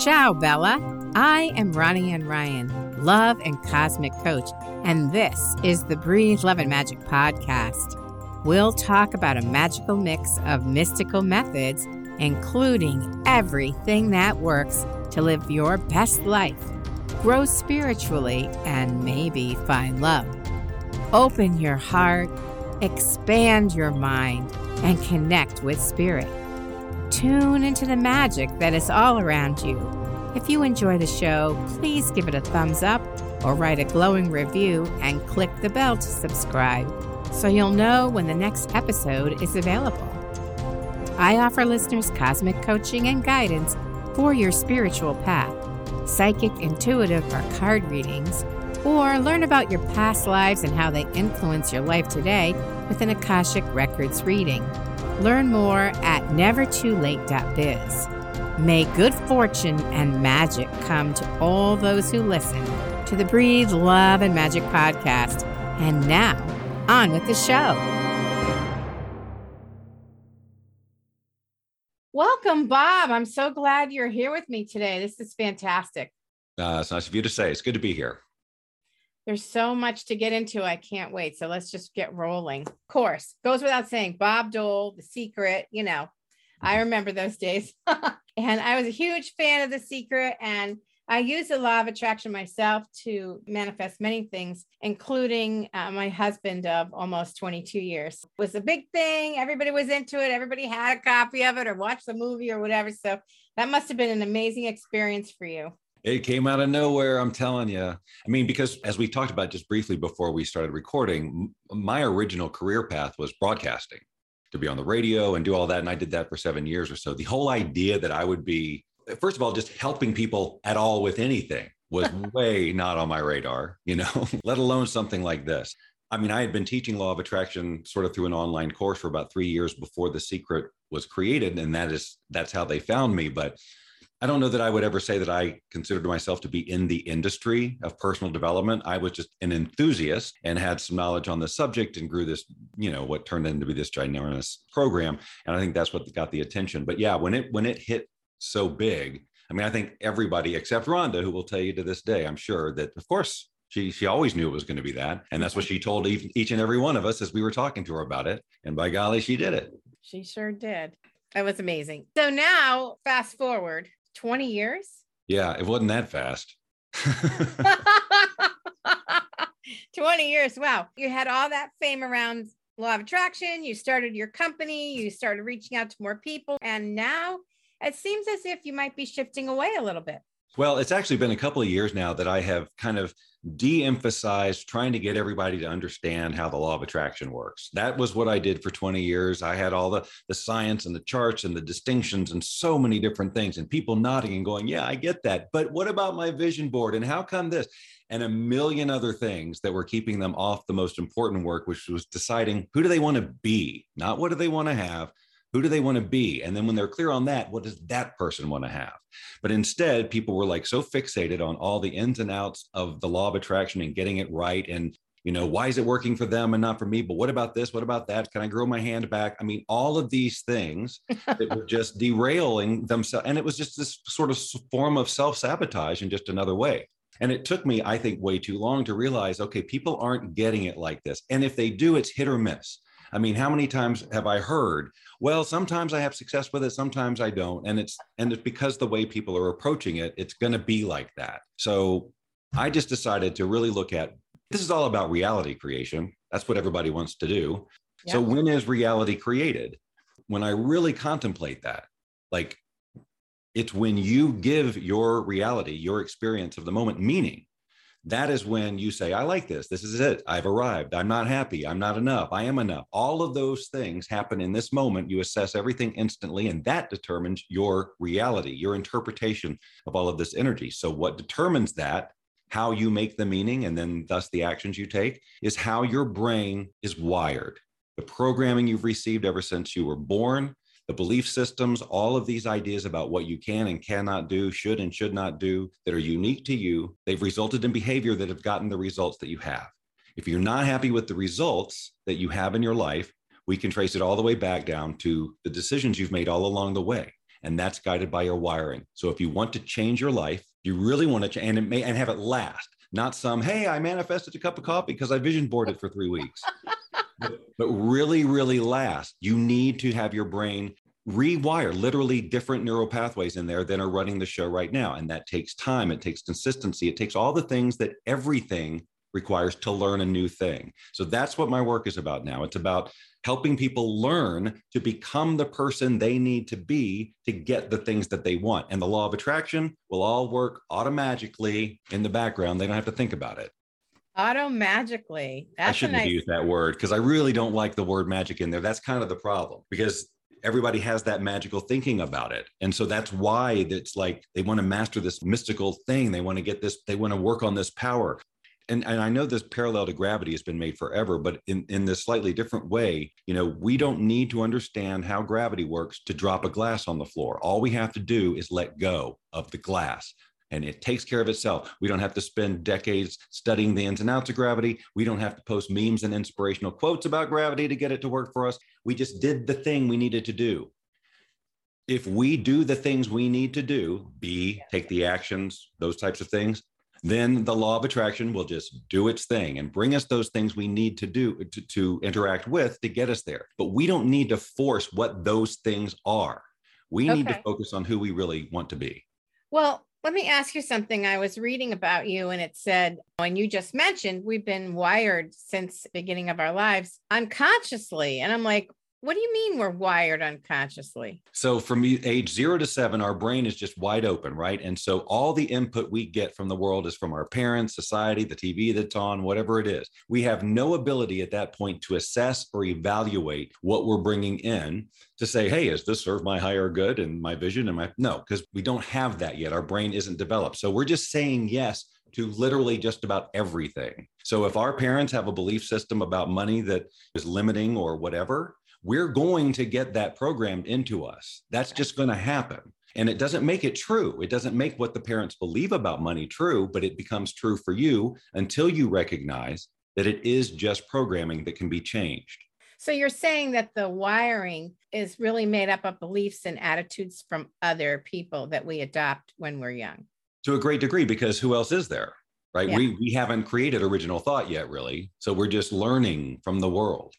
Ciao, Bella. I am Ronnie Ann Ryan, love and cosmic coach, and this is the Breathe Love and Magic podcast. We'll talk about a magical mix of mystical methods, including everything that works to live your best life, grow spiritually, and maybe find love. Open your heart, expand your mind, and connect with spirit. Tune into the magic that is all around you. If you enjoy the show, please give it a thumbs up or write a glowing review and click the bell to subscribe so you'll know when the next episode is available. I offer listeners cosmic coaching and guidance for your spiritual path, psychic, intuitive, or card readings, or learn about your past lives and how they influence your life today with an Akashic Records reading. Learn more at nevertoolate.biz. May good fortune and magic come to all those who listen to the Breathe Love and Magic podcast. And now, on with the show. Welcome, Bob. I'm so glad you're here with me today. This is fantastic. Uh, it's nice of you to say. It's good to be here. There's so much to get into. I can't wait. So let's just get rolling. Of course, goes without saying, Bob Doyle, The Secret, you know, I Mm-hmm. remember those days. and I was a huge fan of The Secret. And I use the law of attraction myself to manifest many things, including uh, my husband of almost 22 years. It was a big thing. Everybody was into it. Everybody had a copy of it or watched the movie or whatever. So that must have been an amazing experience for you. It came out of nowhere, I'm telling you. I mean, because as we talked about just briefly before we started recording, my original career path was broadcasting to be on the radio and do all that. And I did that for seven years or so. The whole idea that I would be, first of all, just helping people at all with anything was way not on my radar, you know, let alone something like this. I mean, I had been teaching law of attraction sort of through an online course for about three years before The Secret was created. And that is, that's how they found me. But I don't know that I would ever say that I considered myself to be in the industry of personal development. I was just an enthusiast and had some knowledge on the subject and grew this, you know, what turned into be this ginormous program. And I think that's what got the attention. But yeah, when it when it hit so big, I mean, I think everybody except Rhonda, who will tell you to this day, I'm sure that of course she she always knew it was going to be that, and that's what she told each, and every one of us as we were talking to her about it. And by golly, she did it. She sure did. That was amazing. So now, fast forward 20 years. Yeah, it wasn't that fast. 20 years. Wow. You had all that fame around law of attraction. You started your company. You started reaching out to more people. And now it seems as if you might be shifting away a little bit. Well, it's actually been a couple of years now that I have kind of de emphasized trying to get everybody to understand how the law of attraction works. That was what I did for 20 years. I had all the, the science and the charts and the distinctions and so many different things, and people nodding and going, Yeah, I get that. But what about my vision board? And how come this? And a million other things that were keeping them off the most important work, which was deciding who do they want to be, not what do they want to have, who do they want to be? And then when they're clear on that, what does that person want to have? But instead, people were like so fixated on all the ins and outs of the law of attraction and getting it right. And, you know, why is it working for them and not for me? But what about this? What about that? Can I grow my hand back? I mean, all of these things that were just derailing themselves. And it was just this sort of form of self sabotage in just another way. And it took me, I think, way too long to realize okay, people aren't getting it like this. And if they do, it's hit or miss. I mean, how many times have I heard, well, sometimes I have success with it, sometimes I don't. And it's and it's because the way people are approaching it, it's going to be like that. So I just decided to really look at this is all about reality creation. That's what everybody wants to do. So when is reality created? When I really contemplate that, like it's when you give your reality, your experience of the moment meaning. That is when you say, I like this. This is it. I've arrived. I'm not happy. I'm not enough. I am enough. All of those things happen in this moment. You assess everything instantly, and that determines your reality, your interpretation of all of this energy. So, what determines that, how you make the meaning, and then thus the actions you take, is how your brain is wired. The programming you've received ever since you were born, the belief systems, all of these ideas about what you can and cannot do, should and should not do that are unique to you, they've resulted in behavior that have gotten the results that you have. If you're not happy with the results that you have in your life, we can trace it all the way back down to the decisions you've made all along the way. and that's guided by your wiring. So if you want to change your life, you really want to, and it may, and have it last, not some, hey, I manifested a cup of coffee because I vision boarded for three weeks. But, but really, really last, you need to have your brain rewire literally different neural pathways in there than are running the show right now. And that takes time, it takes consistency, it takes all the things that everything requires to learn a new thing. So that's what my work is about now. It's about helping people learn to become the person they need to be to get the things that they want. And the law of attraction will all work automatically in the background. They don't have to think about it. Automagically. I shouldn't nice... have used that word because I really don't like the word magic in there. That's kind of the problem because everybody has that magical thinking about it. And so that's why it's like they want to master this mystical thing. They want to get this, they want to work on this power and, and I know this parallel to gravity has been made forever, but in, in this slightly different way, you know, we don't need to understand how gravity works to drop a glass on the floor. All we have to do is let go of the glass and it takes care of itself. We don't have to spend decades studying the ins and outs of gravity. We don't have to post memes and inspirational quotes about gravity to get it to work for us. We just did the thing we needed to do. If we do the things we need to do, be take the actions, those types of things, then the law of attraction will just do its thing and bring us those things we need to do to, to interact with to get us there. But we don't need to force what those things are. We okay. need to focus on who we really want to be. Well, let me ask you something. I was reading about you and it said, when you just mentioned we've been wired since beginning of our lives unconsciously. And I'm like, what do you mean we're wired unconsciously? So, from age zero to seven, our brain is just wide open, right? And so, all the input we get from the world is from our parents, society, the TV that's on, whatever it is. We have no ability at that point to assess or evaluate what we're bringing in to say, hey, is this serve my higher good and my vision? And my no, because we don't have that yet. Our brain isn't developed. So, we're just saying yes to literally just about everything. So if our parents have a belief system about money that is limiting or whatever, we're going to get that programmed into us. That's just going to happen. And it doesn't make it true. It doesn't make what the parents believe about money true, but it becomes true for you until you recognize that it is just programming that can be changed. So you're saying that the wiring is really made up of beliefs and attitudes from other people that we adopt when we're young. To a great degree, because who else is there? Right. Yeah. We we haven't created original thought yet, really. So we're just learning from the world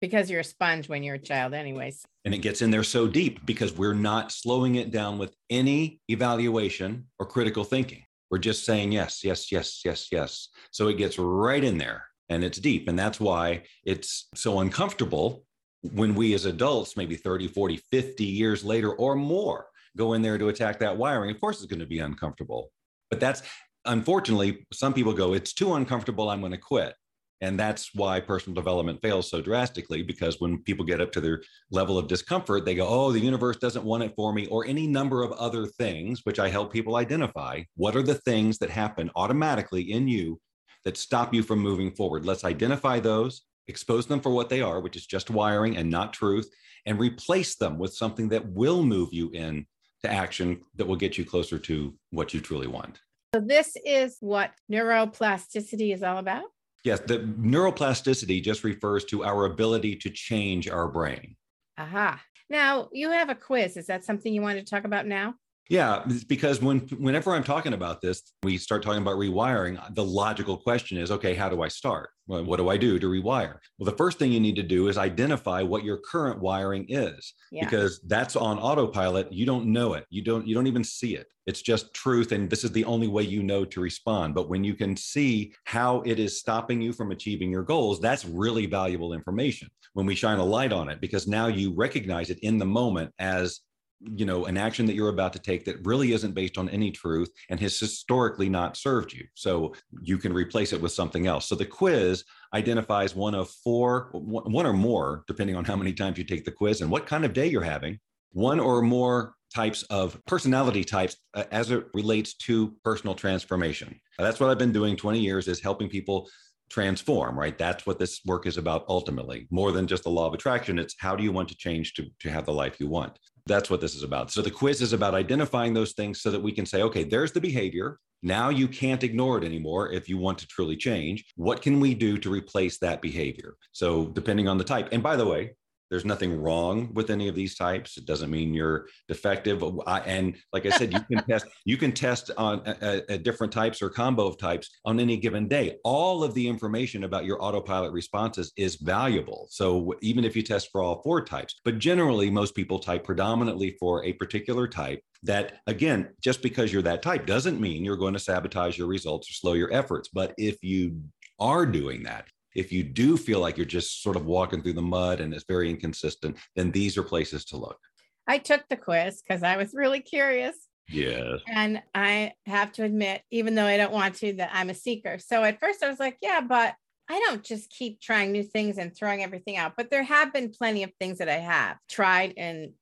because you're a sponge when you're a child anyways. And it gets in there so deep because we're not slowing it down with any evaluation or critical thinking. We're just saying yes yes yes yes yes. So it gets right in there and it's deep. And that's why it's so uncomfortable when we as adults maybe 30 40 50 years later or more go in there to attack that wiring. Of course it's going to be uncomfortable. But that's unfortunately some people go it's too uncomfortable i'm going to quit and that's why personal development fails so drastically because when people get up to their level of discomfort, they go, Oh, the universe doesn't want it for me, or any number of other things, which I help people identify. What are the things that happen automatically in you that stop you from moving forward? Let's identify those, expose them for what they are, which is just wiring and not truth, and replace them with something that will move you in to action that will get you closer to what you truly want. So, this is what neuroplasticity is all about? Yes, the neuroplasticity just refers to our ability to change our brain. Aha. Now, you have a quiz. Is that something you want to talk about now? Yeah, because when whenever I'm talking about this, we start talking about rewiring. The logical question is, okay, how do I start? Well, what do I do to rewire? Well, the first thing you need to do is identify what your current wiring is, yeah. because that's on autopilot. You don't know it. You don't. You don't even see it. It's just truth, and this is the only way you know to respond. But when you can see how it is stopping you from achieving your goals, that's really valuable information. When we shine a light on it, because now you recognize it in the moment as you know an action that you're about to take that really isn't based on any truth and has historically not served you. So you can replace it with something else. So the quiz identifies one of four one or more depending on how many times you take the quiz and what kind of day you're having one or more types of personality types uh, as it relates to personal transformation. That's what i've been doing 20 years is helping people transform, right? That's what this work is about ultimately. More than just the law of attraction, it's how do you want to change to, to have the life you want? That's what this is about. So the quiz is about identifying those things so that we can say, okay, there's the behavior. Now you can't ignore it anymore if you want to truly change. What can we do to replace that behavior? So depending on the type. And by the way, there's nothing wrong with any of these types. It doesn't mean you're defective. I, and like I said, you can test you can test on a, a different types or combo of types on any given day. All of the information about your autopilot responses is valuable. So even if you test for all four types, but generally most people type predominantly for a particular type that again just because you're that type doesn't mean you're going to sabotage your results or slow your efforts but if you are doing that if you do feel like you're just sort of walking through the mud and it's very inconsistent, then these are places to look. I took the quiz because I was really curious. Yes. And I have to admit, even though I don't want to, that I'm a seeker. So at first I was like, yeah, but I don't just keep trying new things and throwing everything out. But there have been plenty of things that I have tried and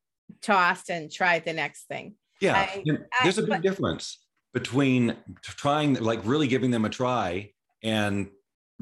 tossed and tried the next thing. Yeah. I, there's I, a big but, difference between trying, like really giving them a try and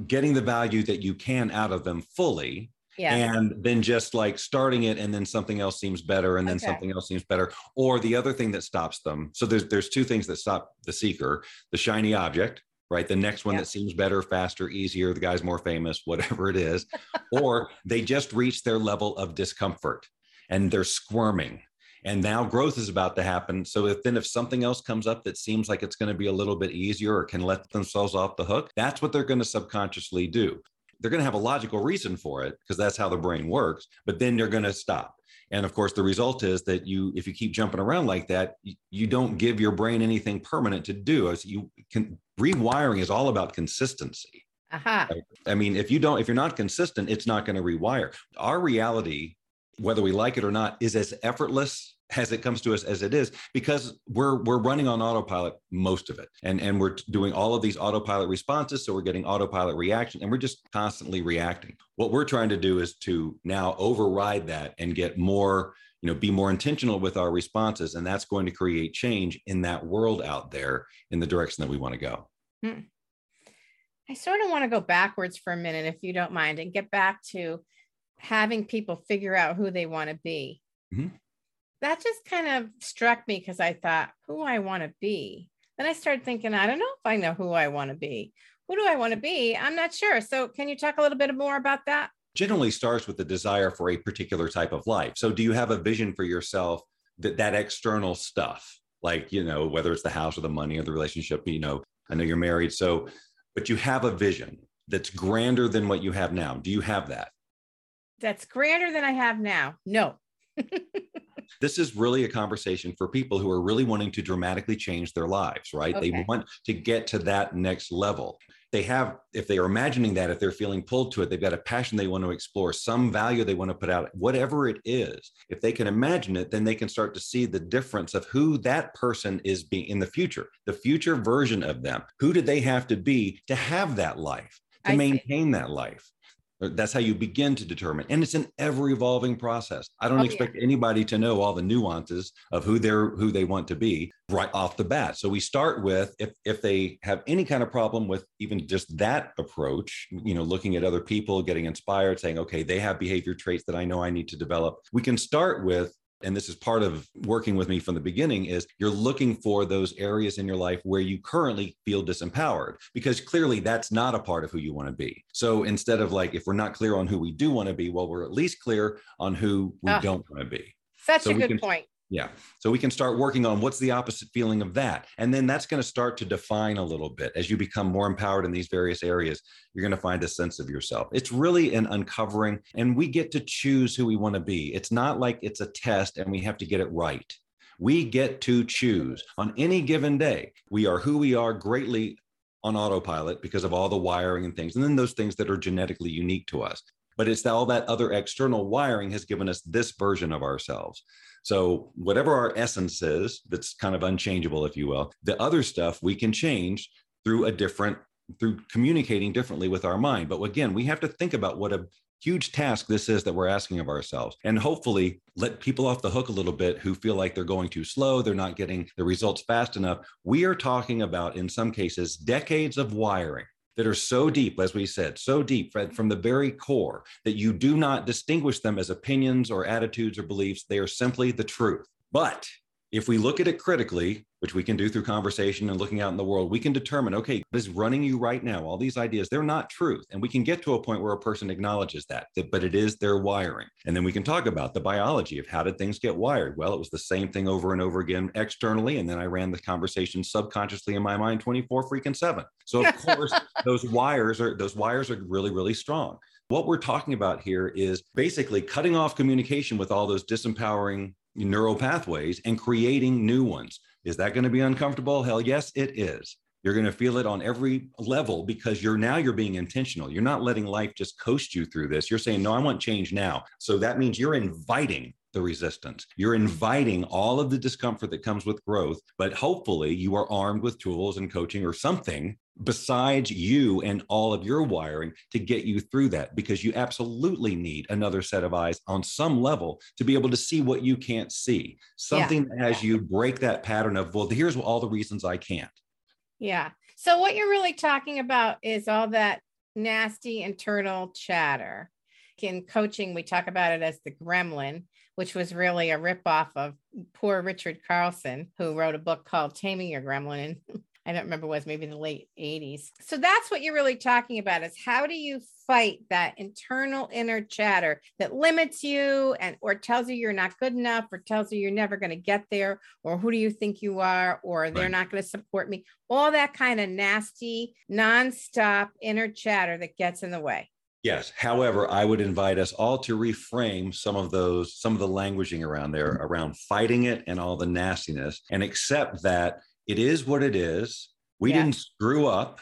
getting the value that you can out of them fully yeah. and then just like starting it and then something else seems better and then okay. something else seems better or the other thing that stops them so there's there's two things that stop the seeker the shiny object right the next one yeah. that seems better faster easier the guy's more famous whatever it is or they just reach their level of discomfort and they're squirming and now growth is about to happen. So if then if something else comes up that seems like it's going to be a little bit easier or can let themselves off the hook that's what they're going to subconsciously do. They're going to have a logical reason for it because that's how the brain works but then they're going to stop. And of course the result is that you if you keep jumping around like that you, you don't give your brain anything permanent to do. As you can rewiring is all about consistency. Uh-huh. I mean, if you don't, if you're not consistent, it's not going to rewire. Our reality, whether we like it or not, is as effortless as it comes to us as it is because we're we're running on autopilot most of it. And and we're doing all of these autopilot responses so we're getting autopilot reaction and we're just constantly reacting. What we're trying to do is to now override that and get more you know be more intentional with our responses and that's going to create change in that world out there in the direction that we want to go. Hmm. i sort of want to go backwards for a minute if you don't mind and get back to having people figure out who they want to be. Mm-hmm that just kind of struck me because I thought, who I want to be. Then I started thinking, I don't know if I know who I want to be. Who do I want to be? I'm not sure. So, can you talk a little bit more about that? Generally starts with the desire for a particular type of life. So, do you have a vision for yourself that that external stuff, like, you know, whether it's the house or the money or the relationship, you know, I know you're married. So, but you have a vision that's grander than what you have now. Do you have that? That's grander than I have now. No. this is really a conversation for people who are really wanting to dramatically change their lives, right? Okay. They want to get to that next level. They have, if they are imagining that, if they're feeling pulled to it, they've got a passion they want to explore, some value they want to put out, whatever it is. If they can imagine it, then they can start to see the difference of who that person is being in the future, the future version of them. Who do they have to be to have that life? to I maintain see. that life. That's how you begin to determine. And it's an ever evolving process. I don't oh, expect yeah. anybody to know all the nuances of who they're who they want to be right off the bat. So we start with if if they have any kind of problem with even just that approach, you know, looking at other people, getting inspired, saying, okay, they have behavior traits that I know I need to develop. We can start with and this is part of working with me from the beginning is you're looking for those areas in your life where you currently feel disempowered because clearly that's not a part of who you want to be. So instead of like if we're not clear on who we do want to be well we're at least clear on who we oh, don't want to be. Such so a good can, point yeah. So we can start working on what's the opposite feeling of that. And then that's going to start to define a little bit. As you become more empowered in these various areas, you're going to find a sense of yourself. It's really an uncovering, and we get to choose who we want to be. It's not like it's a test and we have to get it right. We get to choose on any given day. We are who we are greatly on autopilot because of all the wiring and things. And then those things that are genetically unique to us. But it's all that other external wiring has given us this version of ourselves. So, whatever our essence is, that's kind of unchangeable, if you will, the other stuff we can change through a different, through communicating differently with our mind. But again, we have to think about what a huge task this is that we're asking of ourselves. And hopefully let people off the hook a little bit who feel like they're going too slow they're not getting the results fast enough. We are talking about in some cases decades of wiring that are so deep, as we said, so deep from the very core that you do not distinguish them as opinions or attitudes or beliefs. They are simply the truth. But if we look at it critically, which we can do through conversation and looking out in the world, we can determine, okay, what is running you right now? All these ideas, they're not truth. And we can get to a point where a person acknowledges that, that, but it is their wiring. And then we can talk about the biology of how did things get wired? Well, it was the same thing over and over again externally. And then I ran the conversation subconsciously in my mind 24 freaking seven. So of course, those wires are those wires are really, really strong. What we're talking about here is basically cutting off communication with all those disempowering neural pathways and creating new ones. Is that going to be uncomfortable? Hell yes, it is. You're going to feel it on every level because you're now you're being intentional. You're not letting life just coast you through this. You're saying, "No, I want change now." So that means you're inviting the resistance. You're inviting all of the discomfort that comes with growth, but hopefully you are armed with tools and coaching or something besides you and all of your wiring to get you through that because you absolutely need another set of eyes on some level to be able to see what you can't see. Something yeah. as you break that pattern of, well, here's all the reasons I can't. Yeah. So what you're really talking about is all that nasty internal chatter. In coaching, we talk about it as the gremlin, which was really a ripoff of poor Richard Carson, who wrote a book called Taming Your Gremlin. And I don't remember was maybe in the late 80s. So that's what you're really talking about is how do you fight that internal inner chatter that limits you and or tells you you're not good enough or tells you you're never going to get there or who do you think you are or they're right. not going to support me. All that kind of nasty, nonstop inner chatter that gets in the way. Yes. However, I would invite us all to reframe some of those, some of the languaging around there, mm-hmm. around fighting it and all the nastiness, and accept that it is what it is. We yeah. didn't screw up,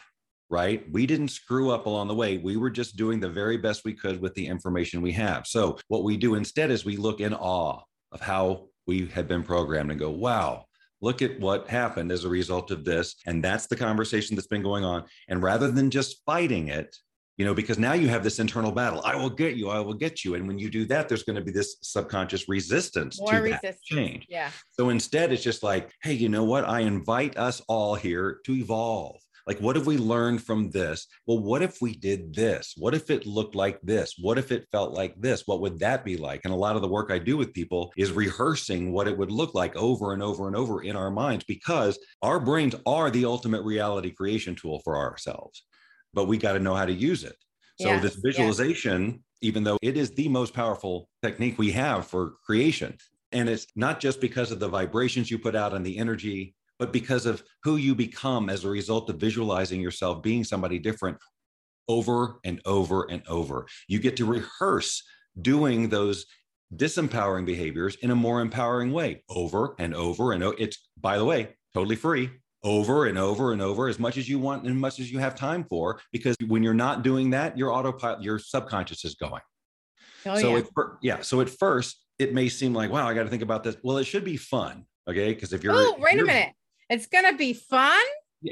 right? We didn't screw up along the way. We were just doing the very best we could with the information we have. So, what we do instead is we look in awe of how we had been programmed and go, wow, look at what happened as a result of this. And that's the conversation that's been going on. And rather than just fighting it, you know, because now you have this internal battle. I will get you. I will get you. And when you do that, there's going to be this subconscious resistance More to resistance. that change. Yeah. So instead, it's just like, hey, you know what? I invite us all here to evolve. Like, what have we learned from this? Well, what if we did this? What if it looked like this? What if it felt like this? What would that be like? And a lot of the work I do with people is rehearsing what it would look like over and over and over in our minds because our brains are the ultimate reality creation tool for ourselves but we got to know how to use it. So yes, this visualization, yes. even though it is the most powerful technique we have for creation, and it's not just because of the vibrations you put out and the energy, but because of who you become as a result of visualizing yourself being somebody different over and over and over. You get to rehearse doing those disempowering behaviors in a more empowering way over and over and over. It's, by the way, totally free over and over and over as much as you want and as much as you have time for because when you're not doing that your autopilot your subconscious is going. Oh, so yeah. It, yeah so at first it may seem like wow i got to think about this. Well it should be fun okay? Because if you're oh wait you're, a minute. It's gonna be fun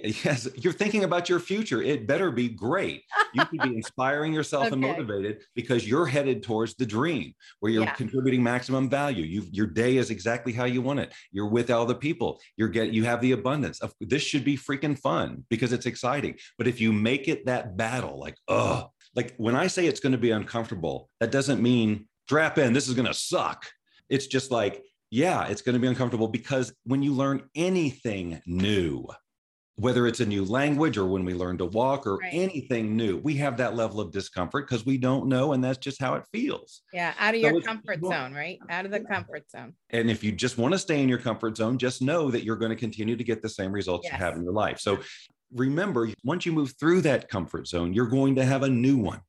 Yes, you're thinking about your future. It better be great. You should be inspiring yourself okay. and motivated because you're headed towards the dream where you're yeah. contributing maximum value. You, your day is exactly how you want it. You're with all the people. You're get you have the abundance. Of, this should be freaking fun because it's exciting. But if you make it that battle, like oh, like when I say it's going to be uncomfortable, that doesn't mean strap in. This is going to suck. It's just like yeah, it's going to be uncomfortable because when you learn anything new whether it's a new language or when we learn to walk or right. anything new, we have that level of discomfort because we don't know. And that's just how it feels. Yeah. Out of so your comfort zone, right? Out of the comfort zone. And if you just want to stay in your comfort zone, just know that you're going to continue to get the same results yes. you have in your life. So remember, once you move through that comfort zone, you're going to have a new one.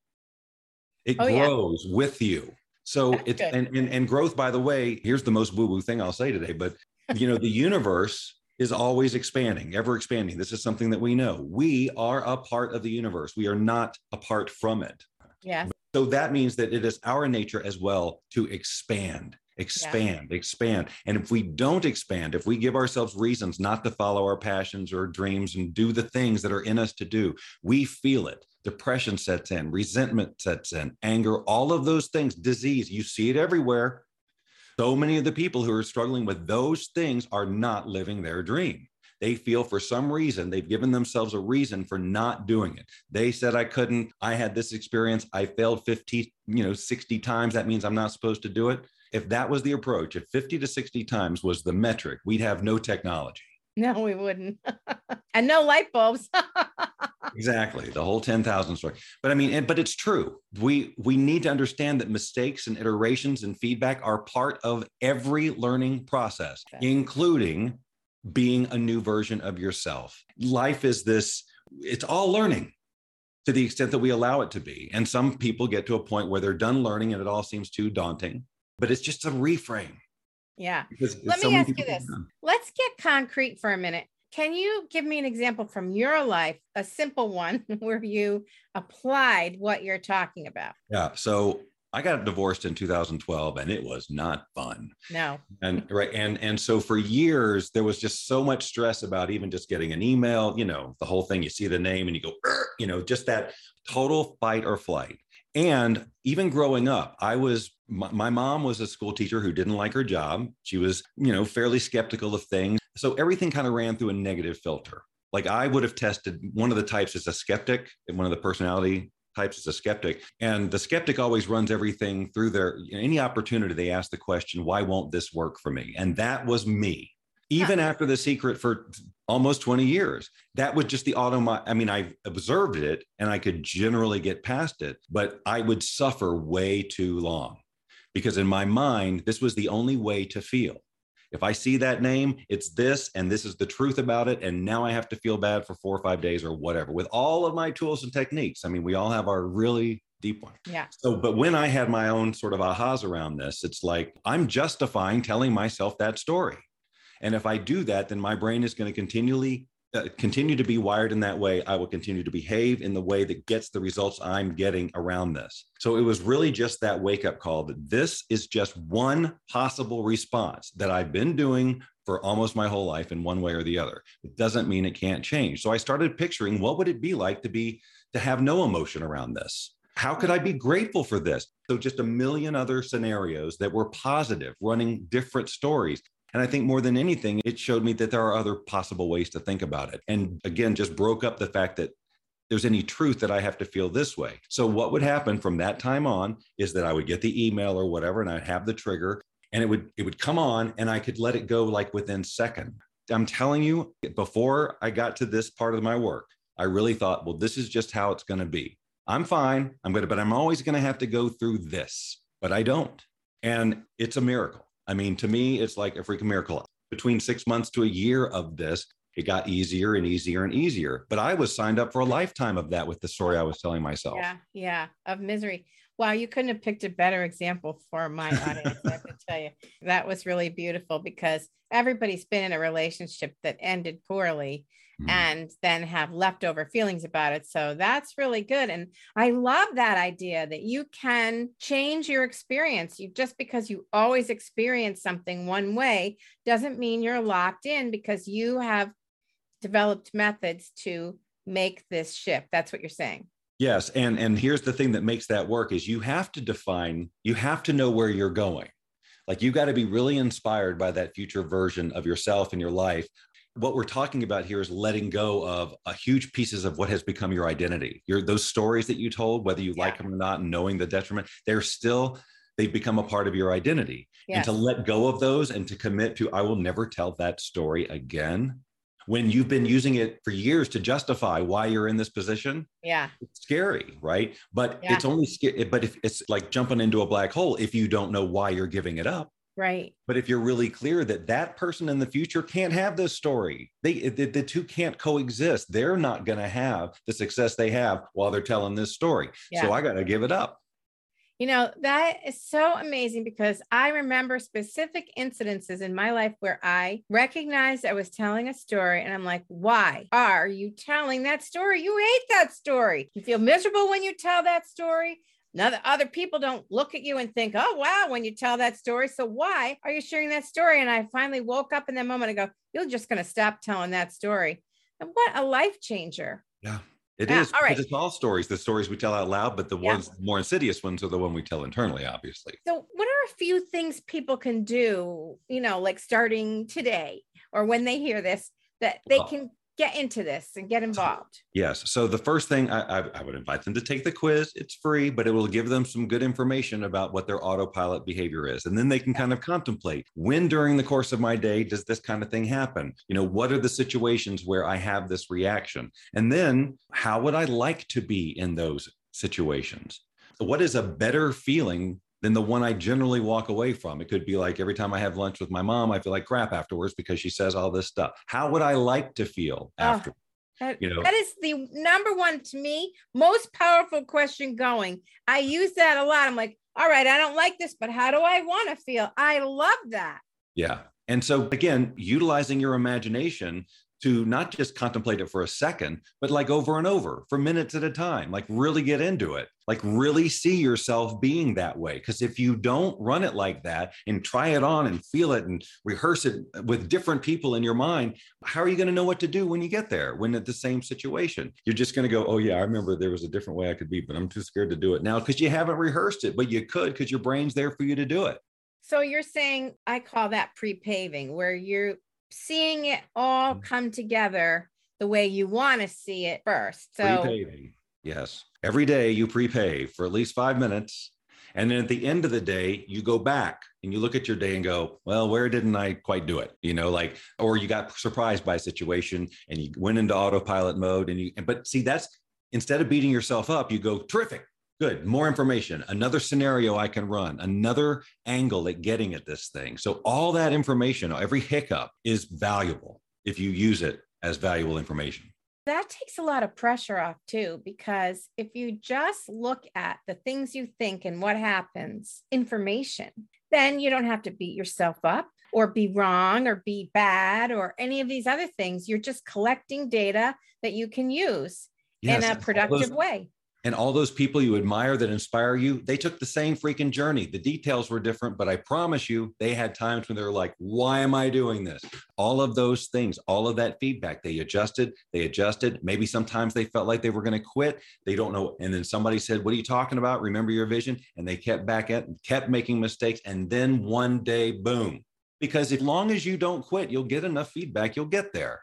It oh, grows yeah. with you. So that's it's and, and and growth, by the way, here's the most woo-woo thing I'll say today, but you know, the universe is always expanding, ever expanding. This is something that we know. We are a part of the universe. We are not apart from it. Yeah. So that means that it is our nature as well to expand, expand, yeah. expand. And if we don't expand, if we give ourselves reasons not to follow our passions or dreams and do the things that are in us to do, we feel it. Depression sets in, resentment sets in, anger, all of those things, disease. You see it everywhere. So many of the people who are struggling with those things are not living their dream. They feel for some reason they've given themselves a reason for not doing it. They said I couldn't. I had this experience. I failed 50, you know, 60 times. That means I'm not supposed to do it. if that was the approach, if 50 to 60 times was the metric, we'd have no technology. No, we wouldn't. and no light bulbs. exactly. The whole 10,000 story. But I mean, and, but it's true. We we need to understand that mistakes and iterations and feedback are part of every learning process, okay. including being a new version of yourself. Life is this it's all learning to the extent that we allow it to be. And some people get to a point where they're done learning and it all seems too daunting, but it's just a reframe. Yeah. Let me ask you this. Let's get concrete for a minute. Can you give me an example from your life, a simple one where you applied what you're talking about? Yeah. So I got divorced in 2012 and it was not fun. No. And right and and so for years there was just so much stress about even just getting an email, you know, the whole thing you see the name and you go, you know, just that total fight or flight. And even growing up, I was my, my, mom was a school teacher who didn't like her job. She was, you know, fairly skeptical of things. So everything kind of ran through a negative filter. Like I would have tested one of the types is a skeptic, and one of the personality types is a skeptic. And the skeptic always runs everything through their any opportunity they ask the question, why won't this work for me? And that was me even after the secret for almost 20 years that was just the auto i mean i observed it and i could generally get past it but i would suffer way too long because in my mind this was the only way to feel if i see that name it's this and this is the truth about it and now i have to feel bad for four or five days or whatever with all of my tools and techniques i mean we all have our really deep one. Yeah. So, but when I had my own sort of ahas around this, it's like I'm justifying telling myself that story. And if I do that, then my brain is going to continually Uh, continue to be wired in that way. I will continue to behave in the way that gets the results I'm getting around this. So it was really just that wake up call that this is just one possible response that I've been doing for almost my whole life in one way or the other. It doesn't mean it can't change. So I started picturing what would it be like to be to have no emotion around this? How could I be grateful for this? So, just a million other scenarios that were positive, running different stories. And I think more than anything, it showed me that there are other possible ways to think about it. And again, just broke up the fact that there's any truth that I have to feel this way. So, what would happen from that time on is that I would get the email or whatever, and I'd have the trigger, and it would it would come on, and I could let it go like within second. I'm telling you, before I got to this part of my work, I really thought, well, this is just how it's going to be. I'm fine. I'm going to, but I'm always going to have to go through this, but I don't. And it's a miracle. I mean, to me, it's like a freaking miracle. Between six months to a year of this, it got easier and easier and easier. But I was signed up for a lifetime of that with the story I was telling myself. Yeah, yeah, of misery. Wow, you couldn't have picked a better example for my audience. I to tell you, that was really beautiful because everybody's been in a relationship that ended poorly mm. and then have leftover feelings about it. So that's really good. And I love that idea that you can change your experience. You just because you always experience something one way doesn't mean you're locked in because you have developed methods to make this shift. That's what you're saying. Yes, and and here's the thing that makes that work is you have to define, you have to know where you're going. Like you got to be really inspired by that future version of yourself and your life what we're talking about here is letting go of a huge pieces of what has become your identity. Your those stories that you told, whether you yeah. like them or not, and knowing the detriment, they're still they've become a part of your identity. Yes. And to let go of those and to commit to, I will never tell that story again. When you've been using it for years to justify why you're in this position, yeah, it's scary, right? But yeah. it's only scary. But if it's like jumping into a black hole, if you don't know why you're giving it up, Right. But if you're really clear that that person in the future can't have this story, they the, the two can't coexist. They're not going to have the success they have while they're telling this story. Yeah. So I got to give it up. You know, that is so amazing because I remember specific incidences in my life where I recognized I was telling a story and I'm like, why are you telling that story? You hate that story. You feel miserable when you tell that story. None other people don't look at you and think, oh, wow, when you tell that story. So why are you sharing that story? And I finally woke up in that moment and go, you're just going to stop telling that story. And what a life changer. Yeah. It yeah, is. All right. It's all stories, the stories we tell out loud, but the yeah. ones more insidious ones are the one we tell internally, obviously. So, what are a few things people can do, you know, like starting today or when they hear this, that they oh. can get into this and get involved? Yes. So the first thing I, I, I, would invite them to take the quiz. It's free, but it will give them some good information about what their autopilot behavior is. And then they can kind of contemplate when during the course of my day does this kind of thing happen? You know, what are the situations where I have this reaction? And then how would I like to be in those situations? What is a better feeling than the one I generally walk away from. It could be like every time I have lunch with my mom, I feel like crap afterwards because she says all this stuff. How would I like to feel oh, after? That, you know, that is the number one to me, most powerful question going. I use that a lot. I'm like, all right, I don't like this, but how do I want to feel? I love that. Yeah. And so, again, utilizing your imagination to not just contemplate it for a second, but like over and over for minutes at a time, like really get into it, like really see yourself being that way. Because if you don't run it like that and try it on and feel it and rehearse it with different people in your mind, how are you going to know what to do when you get there, when at the same situation? You're just going to go, oh, yeah, I remember there was a different way I could be, but I'm too scared to do it now because you haven't rehearsed it, but you could because your brain's there for you to do it. So you're saying I call that pre-paving, where you're seeing it all mm. come together the way you want to see it first. So prepaving. Yes. Every day you prepave for at least five minutes. And then at the end of the day, you go back and you look at your day and go, well, where didn't I quite do it? You know, like, or you got surprised by a situation and you went into autopilot mode and you, but see, that's instead of beating yourself up, you go, terrific. Good. More information, another scenario I can run, another angle at getting at this thing. So, all that information, every hiccup is valuable if you use it as valuable information. That takes a lot of pressure off too, because if you just look at the things you think and what happens, information, then you don't have to beat yourself up or be wrong or be bad or any of these other things. You're just collecting data that you can use yes, in a productive those, way and all those people you admire that inspire you, they took the same freaking journey. The details were different, but I promise you, they had times when they were like, why am I doing this? All of those things, all of that feedback, they adjusted, they adjusted. Maybe sometimes they felt like they were going to quit. They don't know. And then somebody said, What are you talking about? Remember your vision. And they kept back at kept making mistakes. And then one day, boom. Because as long as you don't quit, you'll get enough feedback, you'll get there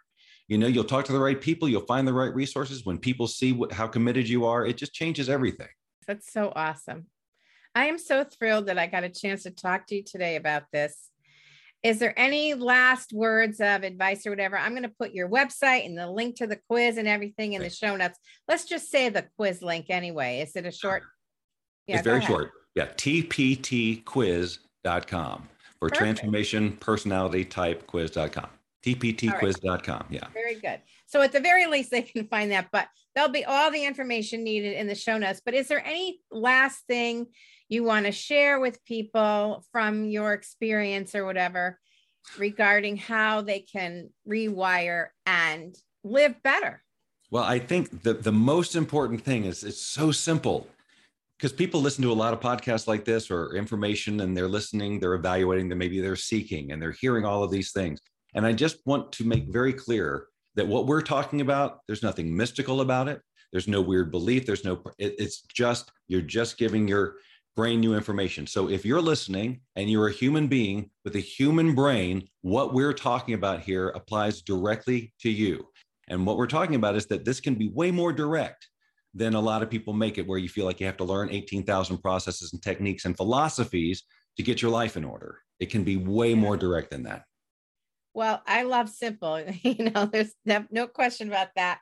you know you'll talk to the right people you'll find the right resources. When people see what, how committed you are it just changes everything. That's so awesome. I am so thrilled that i got a chance to talk to you today about this. Is there any last words of advice or whatever? I'm going to put your website and the link to the quiz and everything in the show notes. Let's just say the quiz link anyway. Is it a short? Yeah, it's very short. Yeah tptquiz.com for Perfect. transformation personality type quiz.com tptquiz.com. Yeah. Very good. So at the very least, they can find that, but there'll be all the information needed in the show notes. But is there any last thing you want to share with people from your experience or whatever regarding how they can rewire and live better? Well, I think the, the most important thing is it's so simple because people listen to a lot of podcasts like this or information and they're listening, they're evaluating, that maybe they're seeking and they're hearing all of these things. And I just want to make very clear that what we're talking about, there's nothing mystical about it. There's no weird belief. There's no, it, it's just, you're just giving your brain new information. So if you're listening and you're a human being with a human brain, what we're talking about here applies directly to you. And what we're talking about is that this can be way more direct than a lot of people make it, where you feel like you have to learn 18,000 processes and techniques and philosophies to get your life in order. It can be way more direct than that. Well, I love simple. You know, there's no question about that.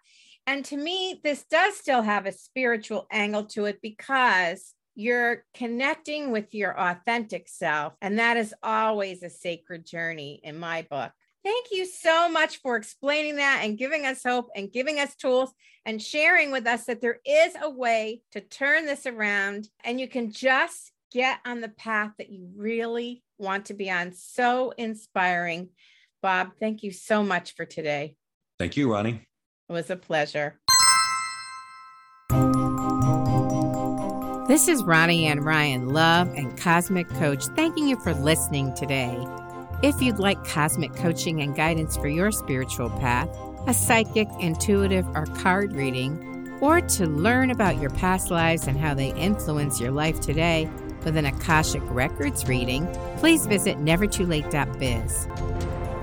And to me, this does still have a spiritual angle to it because you're connecting with your authentic self. And that is always a sacred journey in my book. Thank you so much for explaining that and giving us hope and giving us tools and sharing with us that there is a way to turn this around and you can just get on the path that you really want to be on. So inspiring. Bob, thank you so much for today. Thank you, Ronnie. It was a pleasure. This is Ronnie Ann Ryan, love and cosmic coach, thanking you for listening today. If you'd like cosmic coaching and guidance for your spiritual path, a psychic, intuitive, or card reading, or to learn about your past lives and how they influence your life today with an Akashic Records reading, please visit nevertoolate.biz.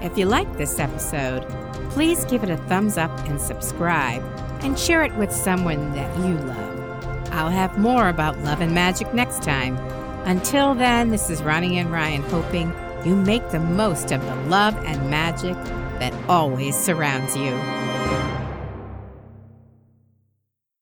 If you like this episode, please give it a thumbs up and subscribe, and share it with someone that you love. I'll have more about love and magic next time. Until then, this is Ronnie Ann Ryan hoping you make the most of the love and magic that always surrounds you.